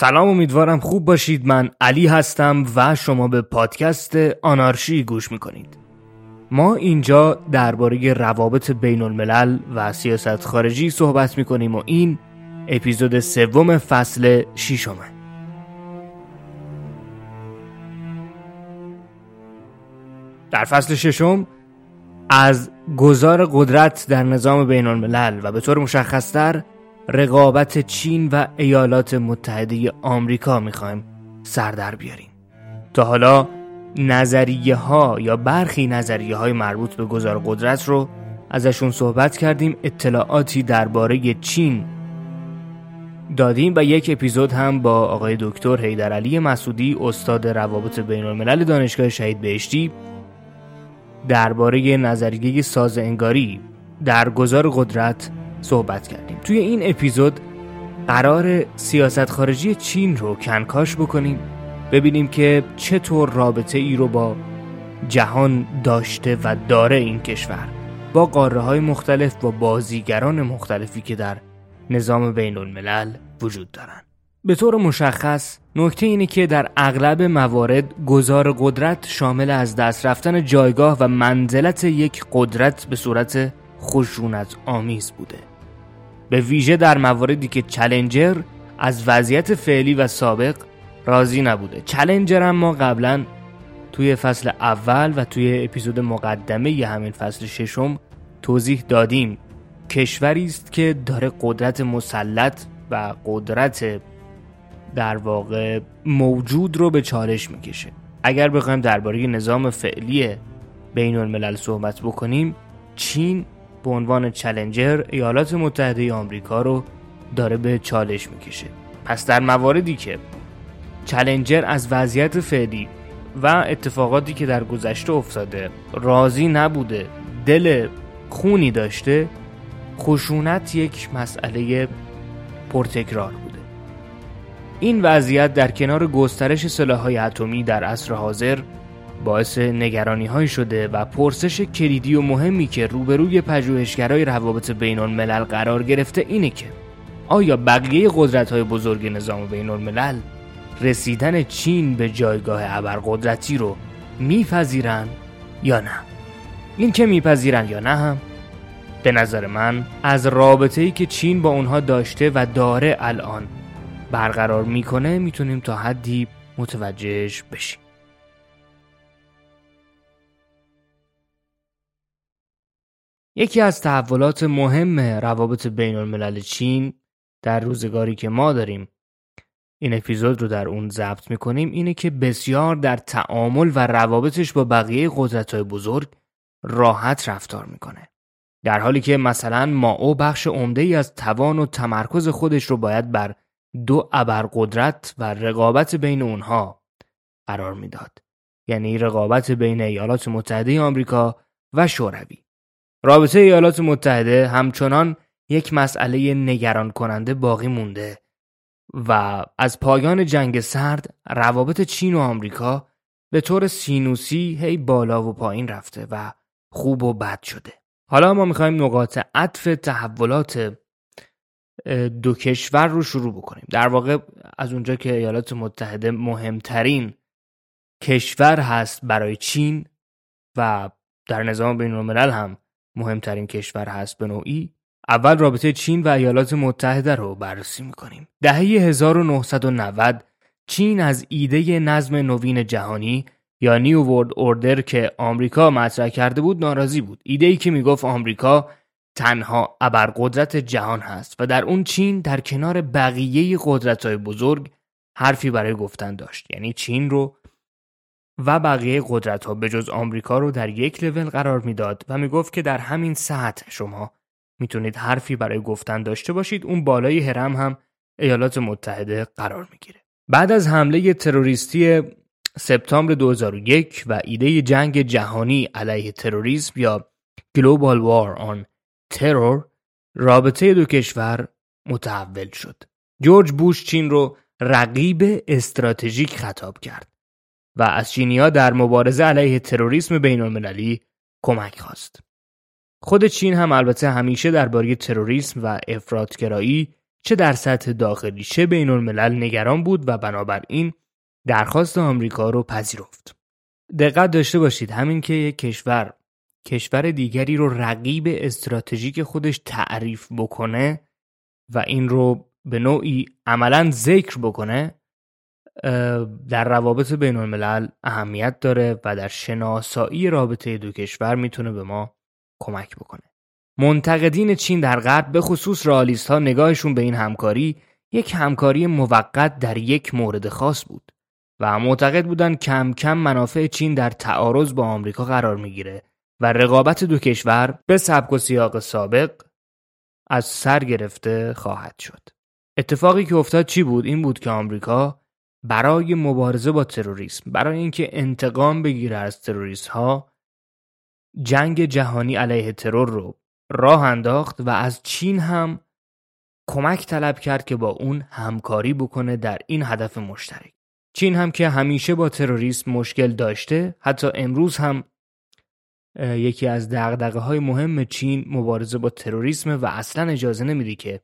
سلام امیدوارم خوب باشید. من علی هستم و شما به پادکست آنارشی گوش می‌کنید. ما اینجا درباره روابط بین الملل و سیاست خارجی صحبت می‌کنیم و این اپیزود سوم فصل شیشمه در فصل ششم از گذار قدرت در نظام بین الملل و به طور مشخصتر رقابت چین و ایالات متحده آمریکا می‌خوایم سر در بیاریم. تا حالا نظریه ها یا برخی نظریه های مربوط به گذار قدرت رو ازشون صحبت کردیم اطلاعاتی درباره چین دادیم و یک اپیزود هم با آقای دکتر حیدرعلی مسعودی استاد روابط بین الملل دانشگاه شهید بهشتی درباره نظریه ساز انگاری در گذار قدرت صحبت کردیم. توی این اپیزود قرار سیاست خارجی چین رو کنکاش بکنیم ببینیم که چطور رابطه ای رو با جهان داشته و داره این کشور. با قاره های مختلف با بازیگران مختلفی که در نظام بین الملل وجود دارن. به طور مشخص نکته اینه که در اغلب موارد گذار قدرت شامل از دست رفتن جایگاه و منزلت یک قدرت به صورت خشونت آمیز بوده. به ویژه در مواردی که چلنجر از وضعیت فعلی و سابق راضی نبوده. چلنجر اما قبلا توی فصل اول و توی اپیزود مقدمه ی همین فصل ششم توضیح دادیم. کشوری است که داره قدرت مسلط و قدرت در واقع موجود رو به چالش می‌کشه. اگر بخوایم درباره نظام فعلی بین الملل صحبت بکنیم چین به عنوان چلنجر ایالات متحده آمریکا رو داره به چالش می‌کشه. پس در مواردی که چلنجر از وضعیت فعلی و اتفاقاتی که در گذشته افتاده راضی نبوده دل خونی داشته خشونت یک مسئله پرتکرار بوده. این وضعیت در کنار گسترش سلاح‌های اتمی در عصر حاضر باعث نگرانی های شده و پرسش کلیدی و مهمی که روبروی پژوهشگرای روابط بین الملل قرار گرفته اینه که آیا بقیه قدرت های بزرگ نظام بین الملل رسیدن چین به جایگاه ابرقدرتی رو میپذیرن یا نه؟ این که میپذیرن یا نه هم به نظر من از رابطه ای که چین با اونها داشته و داره الان برقرار می‌کنه می‌تونیم تا حدی متوجهش بشیم. یکی از تحولات مهم روابط بین الملل چین در روزگاری که ما داریم. این اپیزود رو در اون ضبط می‌کنیم اینه که بسیار در تعامل و روابطش با بقیه قدرت های بزرگ راحت رفتار می‌کنه. در حالی که مثلا ماو بخش عمده ای از توان و تمرکز خودش رو باید بر دو ابرقدرت و رقابت بین اونها قرار می‌داد. یعنی رقابت بین ایالات متحده آمریکا و شوروی. رابطه ایالات متحده همچنان یک مسئله نگران کننده باقی مونده و از پایان جنگ سرد روابط چین و آمریکا به طور سینوسی هی بالا و پایین رفته و خوب و بد شده. حالا ما می‌خوایم نقاط عطف تحولات دو کشور رو شروع بکنیم. در واقع از اونجا که ایالات متحده مهمترین کشور هست برای چین و در نظام بین الملل هم مهمترین کشور هست به نوعی. اول رابطه چین و ایالات متحده رو بررسی می‌کنیم. دهه 1990 چین از ایده نظم نوین جهانی یا نیو ورد اوردر که آمریکا مطرح کرده بود ناراضی بود. ایده ای که می‌گفت آمریکا تنها ابرقدرت جهان هست و در اون چین در کنار بقیه قدرت های بزرگ حرفی برای گفتن داشت. یعنی چین رو و بقیه قدرت ها به جز آمریکا رو در یک لول قرار می‌داد و می‌گفت که در همین سطح شما می‌تونید حرفی برای گفتن داشته باشید اون بالای هرم هم ایالات متحده قرار می‌گیره بعد از حمله تروریستی سپتامبر 2001 و ایده جنگ جهانی علیه تروریسم یا Global War on Terror رابطه دو کشور متحول شد. جورج بوش چین رو رقیب استراتژیک خطاب کرد و از چینیا در مبارزه علیه تروریسم بین المللی کمک خواست. خود چین هم البته همیشه درباره تروریسم و افراطگرایی چه در سطح داخلی چه بین الملل نگران بود و بنابراین درخواست آمریکا رو پذیرفت. دقت داشته باشید همین که یک کشور کشور دیگری رو رقیب استراتژیک خودش تعریف بکنه و این رو به نوعی عملا ذکر بکنه در روابط بین الملل اهمیت داره و در شناسایی رابطه دو کشور می‌تونه به ما کمک بکنه. منتقدین چین در غرب به خصوص رالیست ها نگاهشون به این همکاری یک همکاری موقت در یک مورد خاص بود و معتقد بودند کم کم منافع چین در تعارض با آمریکا قرار می‌گیره و رقابت دو کشور به سبک و سیاق سابق از سر گرفته خواهد شد. اتفاقی که افتاد چی بود؟ این بود که آمریکا برای مبارزه با تروریسم برای اینکه انتقام بگیره از تروریست ها جنگ جهانی علیه ترور رو راه انداخت و از چین هم کمک طلب کرد که با اون همکاری بکنه در این هدف مشترک. چین هم که همیشه با تروریسم مشکل داشته حتی امروز هم یکی از دقدقه های مهم چین مبارزه با تروریسم و اصلا اجازه نمیده که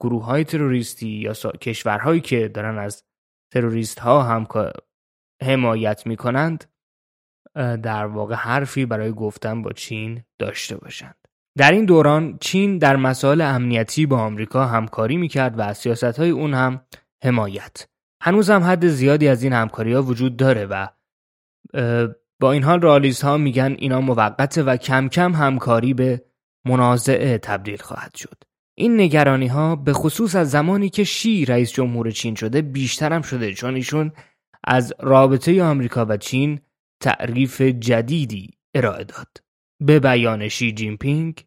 گروه های تروریستی یا کشورهایی که دارن از تروریست ها هم حمایت می‌کنند در واقع حرفی برای گفتن با چین داشته باشند. در این دوران چین در مسائل امنیتی با آمریکا همکاری می‌کرد و از سیاست های اون هم حمایت. هنوز هم حد زیادی از این همکاری ها وجود داره و با این حال رالیز ها میگن اینا موقته و کم کم همکاری به منازعه تبدیل خواهد شد. این نگرانی ها به خصوص از زمانی که شی رئیس جمهور چین شده بیشتر هم شده چون ایشون از رابطه آمریکا و چین تعریف جدیدی ارائه داد. به بیان شی جین پینگ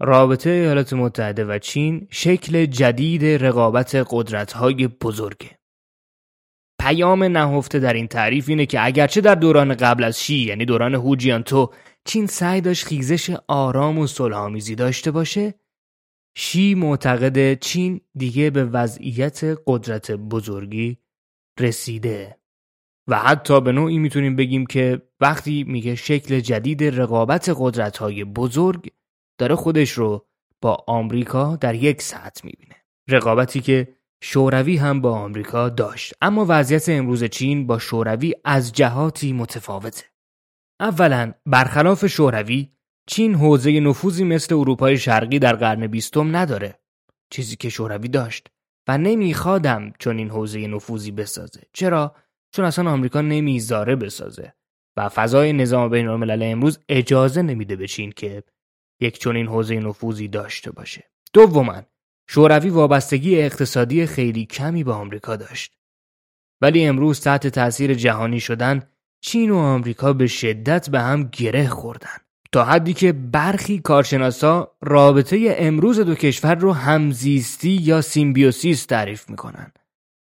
رابطه ایالات متحده و چین شکل جدید رقابت قدرت‌های بزرگه. پیام نهفته در این تعریف اینه که اگرچه در دوران قبل از شی یعنی دوران هوجیانتو چین سعی داشت خیزش آرام و صلحآمیزی داشته باشه شی معتقد چین دیگه به وضعیت قدرت بزرگی رسیده. و حتی به نوعی می‌تونیم بگیم که وقتی میگه شکل جدید رقابت قدرت های بزرگ داره خودش رو با آمریکا در یک سطح می‌بینه. رقابتی که شوروی هم با آمریکا داشت. اما وضعیت امروز چین با شوروی از جهاتی متفاوته. اولا برخلاف شوروی چین حوزه نفوذی مثل اروپای شرقی در قرن بیستم نداره. چیزی که شوروی داشت. و نمیخوادم چون این حوزه نفوذی بسازه. چرا؟ چون اصلا آمریکا نمی‌ذاره بسازه. و فضای نظام بین الملل امروز اجازه نمیده به چین که یک چنین حوزه نفوذی داشته باشه. دوما شوروی وابستگی اقتصادی خیلی کمی به آمریکا داشت. ولی امروز تحت تاثیر جهانی شدن چین و آمریکا به شدت به هم گره خوردن. تا حدی که برخی کارشناسا رابطه امروز دو کشور رو همزیستی یا symbiosis تعریف می‌کنن.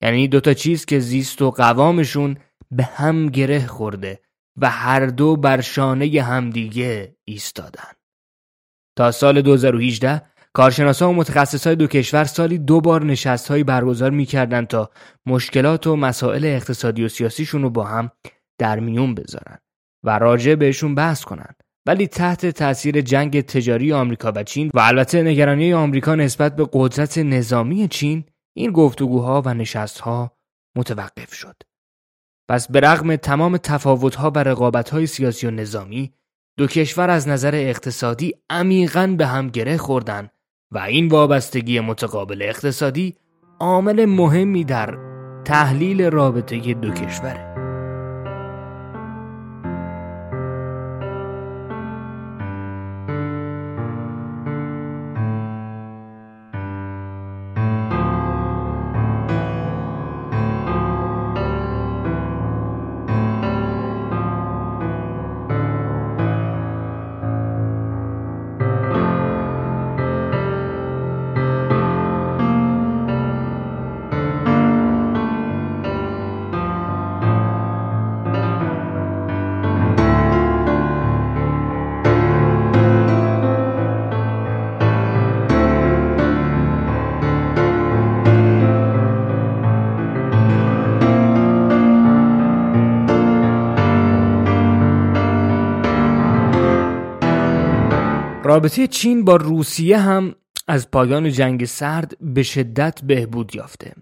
یعنی دوتا چیز که زیست و قوامشون به هم گره خورده و هر دو بر شانه همدیگه ایستادن. تا سال 2018 کارشناسا و متخصصای دو کشور سالی دو بار نشستهایی برگزار می‌کردند تا مشکلات و مسائل اقتصادی و سیاسیشون رو با هم در میون بذارن و راجع بهشون بحث کنن. ولی تحت تاثیر جنگ تجاری آمریکا و چین و البته نگرانی آمریکا نسبت به قدرت نظامی چین این گفتگوها و نشستها متوقف شد. پس به رغم تمام تفاوتها و رقابتهای سیاسی و نظامی دو کشور از نظر اقتصادی عمیقا به هم گره خوردن و این وابستگی متقابل اقتصادی عامل مهمی در تحلیل رابطه دو کشوره. رابطه چین با روسیه هم از پایان جنگ سرد به شدت بهبود یافته.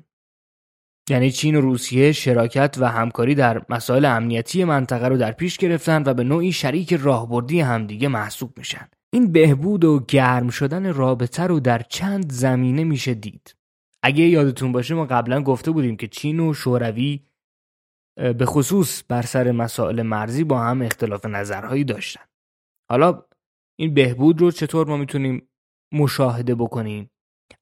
یعنی چین و روسیه شراکت و همکاری در مسائل امنیتی منطقه رو در پیش گرفتن و به نوعی شریک راهبردی همدیگه محسوب میشن. این بهبود و گرم شدن رابطه رو در چند زمینه میشه دید. اگه یادتون باشه ما قبلا گفته بودیم که چین و شوروی به خصوص بر سر مسائل مرزی با هم اختلاف نظرهایی داشتن. حالا این بهبود رو چطور ما می‌تونیم مشاهده بکنیم؟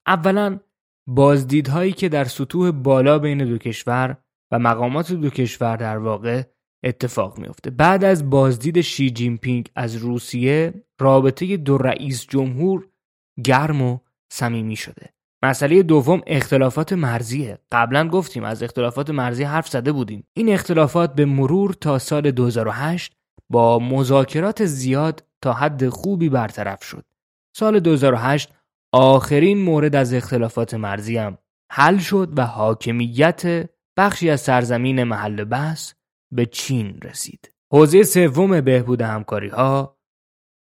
اولا بازدیدهایی که در سطوح بالا بین دو کشور و مقامات دو کشور در واقع اتفاق میفته بعد از بازدید شی جین پینگ از روسیه رابطه دو رئیس جمهور گرم و صمیمی شده. مسئله دوم اختلافات مرزیه. قبلا گفتیم از اختلافات مرزی حرف زده بودیم. این اختلافات به مرور تا سال 2008 با مذاکرات زیاد تا حد خوبی برطرف شد. سال 2008 آخرین مورد از اختلافات مرزی هم حل شد و حاکمیت بخشی از سرزمین محل بحث به چین رسید. حوزه سوم بهبود همکاری ها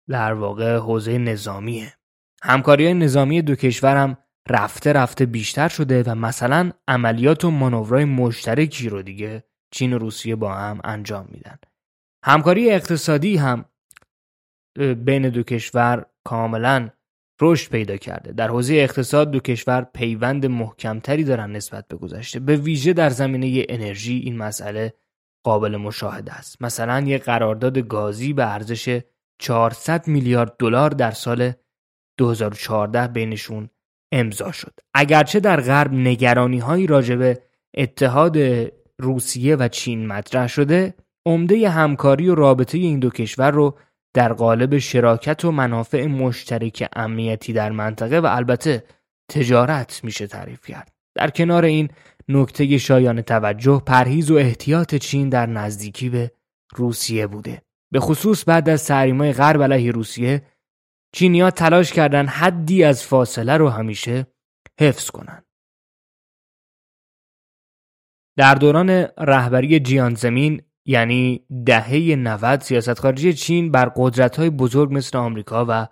در واقع حوزه نظامیه. همکاری های نظامی دو کشور هم رفته رفته بیشتر شده و مثلا عملیات و مانورهای مشترکی رو دیگه چین و روسیه با هم انجام میدن. همکاری اقتصادی هم بین دو کشور کاملا رشد پیدا کرده. در حوزه اقتصاد دو کشور پیوند محکمتری دارن نسبت به گذشته. به ویژه در زمینه انرژی این مسئله قابل مشاهده است. مثلا یک قرارداد گازی به ارزش 400 میلیارد دلار در سال 2014 بینشون امضا شد. اگرچه در غرب نگرانی هایی راجبه اتحاد روسیه و چین مطرح شده عمده همکاری و رابطه این دو کشور رو در قالب شراکت و منافع مشترک امنیتی در منطقه و البته تجارت میشه تعریف کرد. در کنار این نکته شایان توجه پرهیز و احتیاط چین در نزدیکی به روسیه بوده. به خصوص بعد از تحریم‌های غرب علیه روسیه چینیا تلاش کردن حدی از فاصله رو همیشه حفظ کنند. در دوران رهبری جیان زمین یعنی دهه 90 سیاست خارجی چین بر های بزرگ مثل آمریکا و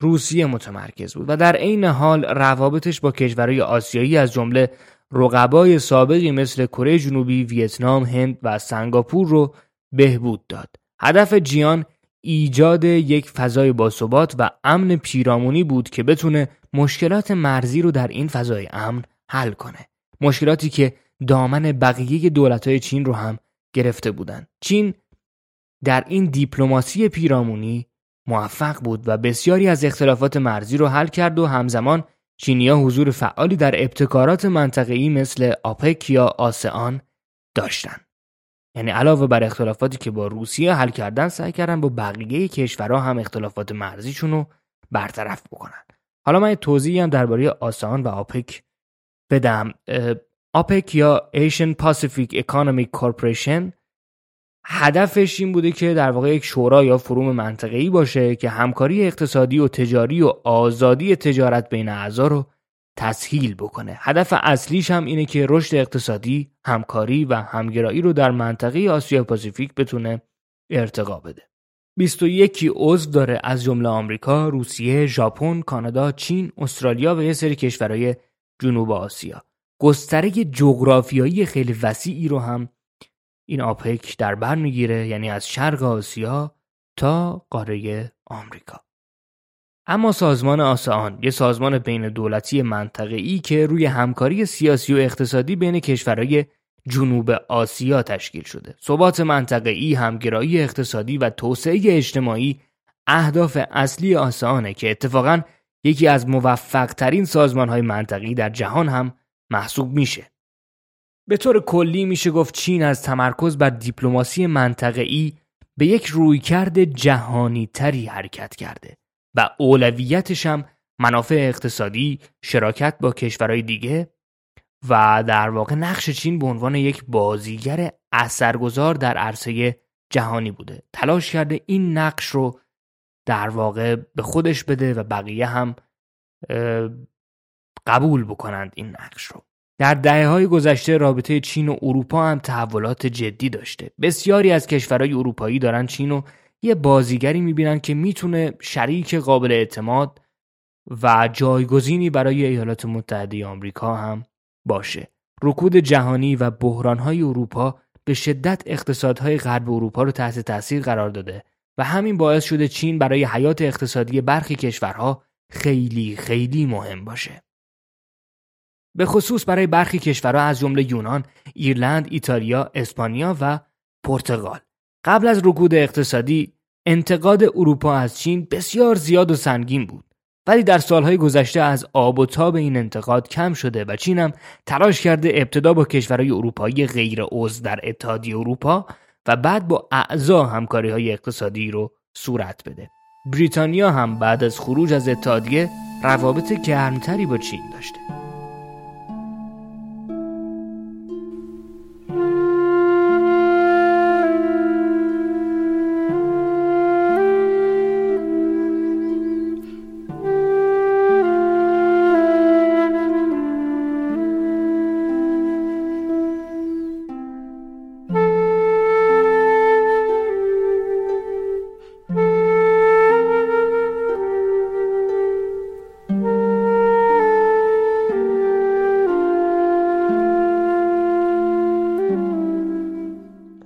روسیه متمرکز بود و در عین حال روابطش با کشورهای آسیایی از جمله رقبای سابقی مثل کره جنوبی، ویتنام، هند و سنگاپور رو بهبود داد. هدف جیان ایجاد یک فضای باثبات و امن پیرامونی بود که بتونه مشکلات مرزی رو در این فضای امن حل کنه. مشکلاتی که دامن بقیه دولت‌های چین رو هم گرفته بودند. چین در این دیپلماسی پیرامونی موفق بود و بسیاری از اختلافات مرزی رو حل کرد و همزمان چینیا حضور فعالی در ابتکارات منطقه‌ای مثل آپک یا آسئان داشتند. یعنی علاوه بر اختلافاتی که با روسیه حل کردن سعی کردن با بقیه کشورها هم اختلافات مرزیشون رو برطرف بکنن. حالا من توضیحی هم درباره آسان و آپک بدم آپک یا Asian Pacific Economic Corporation هدفش این بوده که در واقع یک شورا یا فروم منطقه‌ای باشه که همکاری اقتصادی و تجاری و آزادی تجارت بین اعضا رو تسهیل بکنه. هدف اصلیش هم اینه که رشد اقتصادی، همکاری و همگرایی رو در منطقه آسیا پاسیفیک بتونه ارتقا بده. 21 عضو داره از جمله آمریکا، روسیه، ژاپن، کانادا، چین، استرالیا و یه سری کشورهای جنوب آسیا. گستره جغرافیایی خیلی وسیعی رو هم این آپک در بر می‌گیره یعنی از شرق آسیا تا قاره آمریکا. اما سازمان آسان یه سازمان بین دولتی منطقه ای که روی همکاری سیاسی و اقتصادی بین کشورهای جنوب آسیا تشکیل شده. ثبات منطقه ای، همگرایی اقتصادی و توسعه اجتماعی اهداف اصلی آسانه که اتفاقا یکی از موفق ترین سازمان های منطقی در جهان هم محسوب میشه. به طور کلی میشه گفت چین از تمرکز بر دیپلماسی منطقه‌ای به یک رویکرد جهانی تری حرکت کرده و اولویتش هم منافع اقتصادی، شراکت با کشورهای دیگه و در واقع نقش چین به عنوان یک بازیگر اثرگذار در عرصه جهانی بوده. تلاش کرده این نقش رو در واقع به خودش بده و بقیه هم قبول بکنند این نقش رو. در دهه های گذشته رابطه چین و اروپا هم تحولات جدی داشته. بسیاری از کشورهای اروپایی دارن چین رو یه بازیگری می‌بینن که می‌تونه شریک قابل اعتماد و جایگزینی برای ایالات متحده آمریکا هم باشه. رکود جهانی و بحرانهای اروپا به شدت اقتصادهای غرب اروپا رو تحت تاثیر قرار داده و همین باعث شده چین برای حیات اقتصادی برخی کشورها خیلی خیلی مهم باشه. به خصوص برای برخی کشورها از جمله یونان، ایرلند، ایتالیا، اسپانیا و پرتغال. قبل از رکود اقتصادی انتقاد اروپا از چین بسیار زیاد و سنگین بود ولی در سالهای گذشته از آب و تاب این انتقاد کم شده و چین هم تلاش کرده ابتدا با کشورهای اروپایی غیر عضو در اتحادیه اروپا و بعد با اعضا همکاری های اقتصادی رو صورت بده. بریتانیا هم بعد از خروج از اتحادیه روابط گرمتری با چین داشته.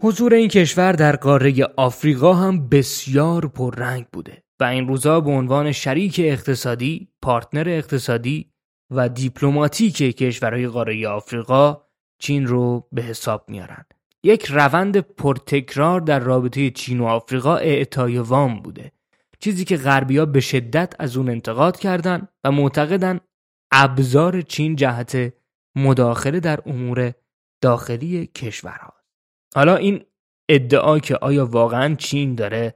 حضور این کشور در قاره آفریقا هم بسیار پررنگ بوده و این روزا به عنوان شریک اقتصادی، پارتنر اقتصادی و دیپلماتیک کشورهای قاره آفریقا چین رو به حساب میارن. یک روند پرتکرار در رابطه چین و آفریقا اعطای وام بوده. چیزی که غربیا به شدت از اون انتقاد کردند و معتقدن ابزار چین جهت مداخله در امور داخلی کشورها. حالا این ادعا که آیا واقعا چین داره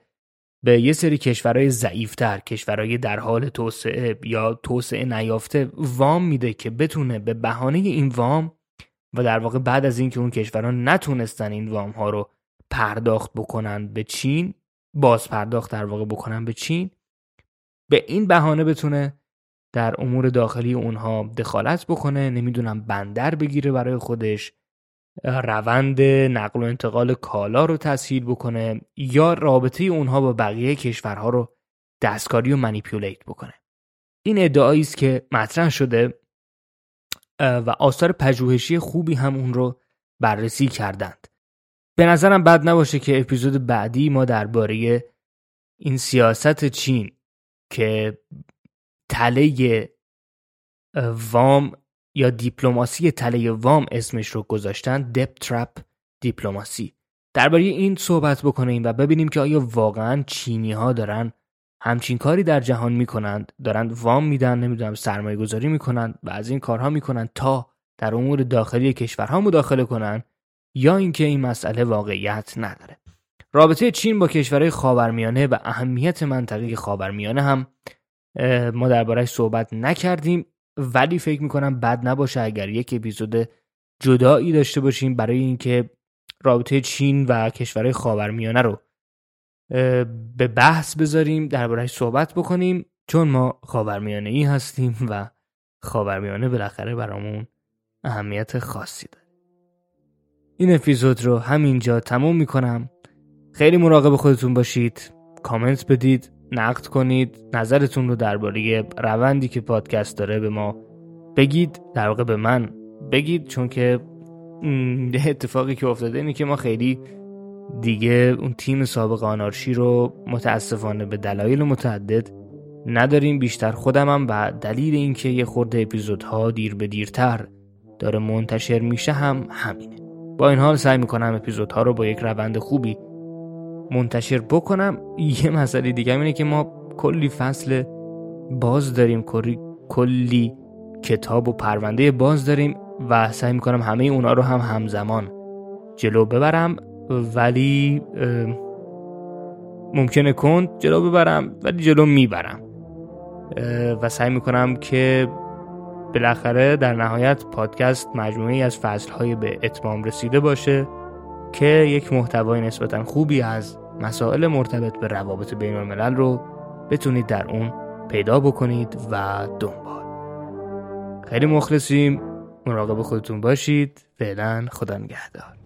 به یه سری کشورهای ضعیفتر کشورهای در حال توسعه یا توسعه نیافته وام میده که بتونه به بهانه این وام و در واقع بعد از اینکه اون کشورها نتونستن این وام ها رو پرداخت بکنن به چین باز پرداخت در واقع بکنن به چین به این بهانه بتونه در امور داخلی اونها دخالت بکنه نمی‌دونم بندر بگیره برای خودش. روند نقل و انتقال کالا رو تسهیل بکنه یا رابطه اونها با بقیه کشورها رو دستکاری و منیپیولیت بکنه. این ادعایی است که مطرح شده و آثار پژوهشی خوبی هم اون رو بررسی کردند. به نظرم بد نباشه که اپیزود بعدی ما درباره این سیاست چین که تله وام یا دیپلماسی تله وام اسمش رو گذاشتن دپ ترپ دیپلماسی. درباره این صحبت بکنیم و ببینیم که آیا واقعا چینی ها دارن همچین کاری در جهان می‌کنند دارند وام میدن نمی‌دونم سرمایه گذاری می‌کنند و از این کارها می‌کنند تا در امور داخلی کشورها مداخله کنند یا اینکه این مسئله واقعیت نداره. رابطه چین با کشورهای خاورمیانه و اهمیت منطقه خاورمیانه هم ما دربارهش صحبت نکردیم. ولی فکر می‌کنم بد نباشه اگر یک اپیزود جدایی داشته باشیم برای اینکه رابطه چین و کشورهای خاورمیانه رو به بحث بذاریم دربارهش صحبت بکنیم چون ما خاورمیانه ای هستیم و خاورمیانه بالاخره برامون اهمیت خاصی داره. این اپیزود رو همینجا تموم می‌کنم. خیلی مراقب خودتون باشید. کامنت بدید. نقد کنید نظرتون رو درباره روندی که پادکست داره به ما بگید در واقع به من بگید چون که اتفاقی که افتاده اینه که ما خیلی دیگه اون تیم سابق آنارشی رو متاسفانه به دلایل متعدد نداریم. بیشتر خودمم و دلیل اینکه یه خورده اپیزودها دیر به دیرتر داره منتشر میشه هم همینه. با این حال سعی می‌کنم اپیزودها رو با یک روند خوبی منتشر بکنم. یه مسئله دیگه اینه که ما کلی فصل باز داریم کلی, کتاب و پرونده باز داریم و سعی می‌کنم همه اونا رو هم همزمان جلو ببرم. ولی ممکنه کند جلو ببرم ولی جلو می‌برم. و سعی می‌کنم که بالاخره در نهایت پادکست مجموعه ای از فصلهای به اتمام رسیده باشه. که یک محتوای نسبتا خوبی از مسائل مرتبط به روابط بین الملل رو بتونید در اون پیدا بکنید و دنبال. خیلی مخلصیم. مراقب خودتون باشید. فعلا خدا نگهدار.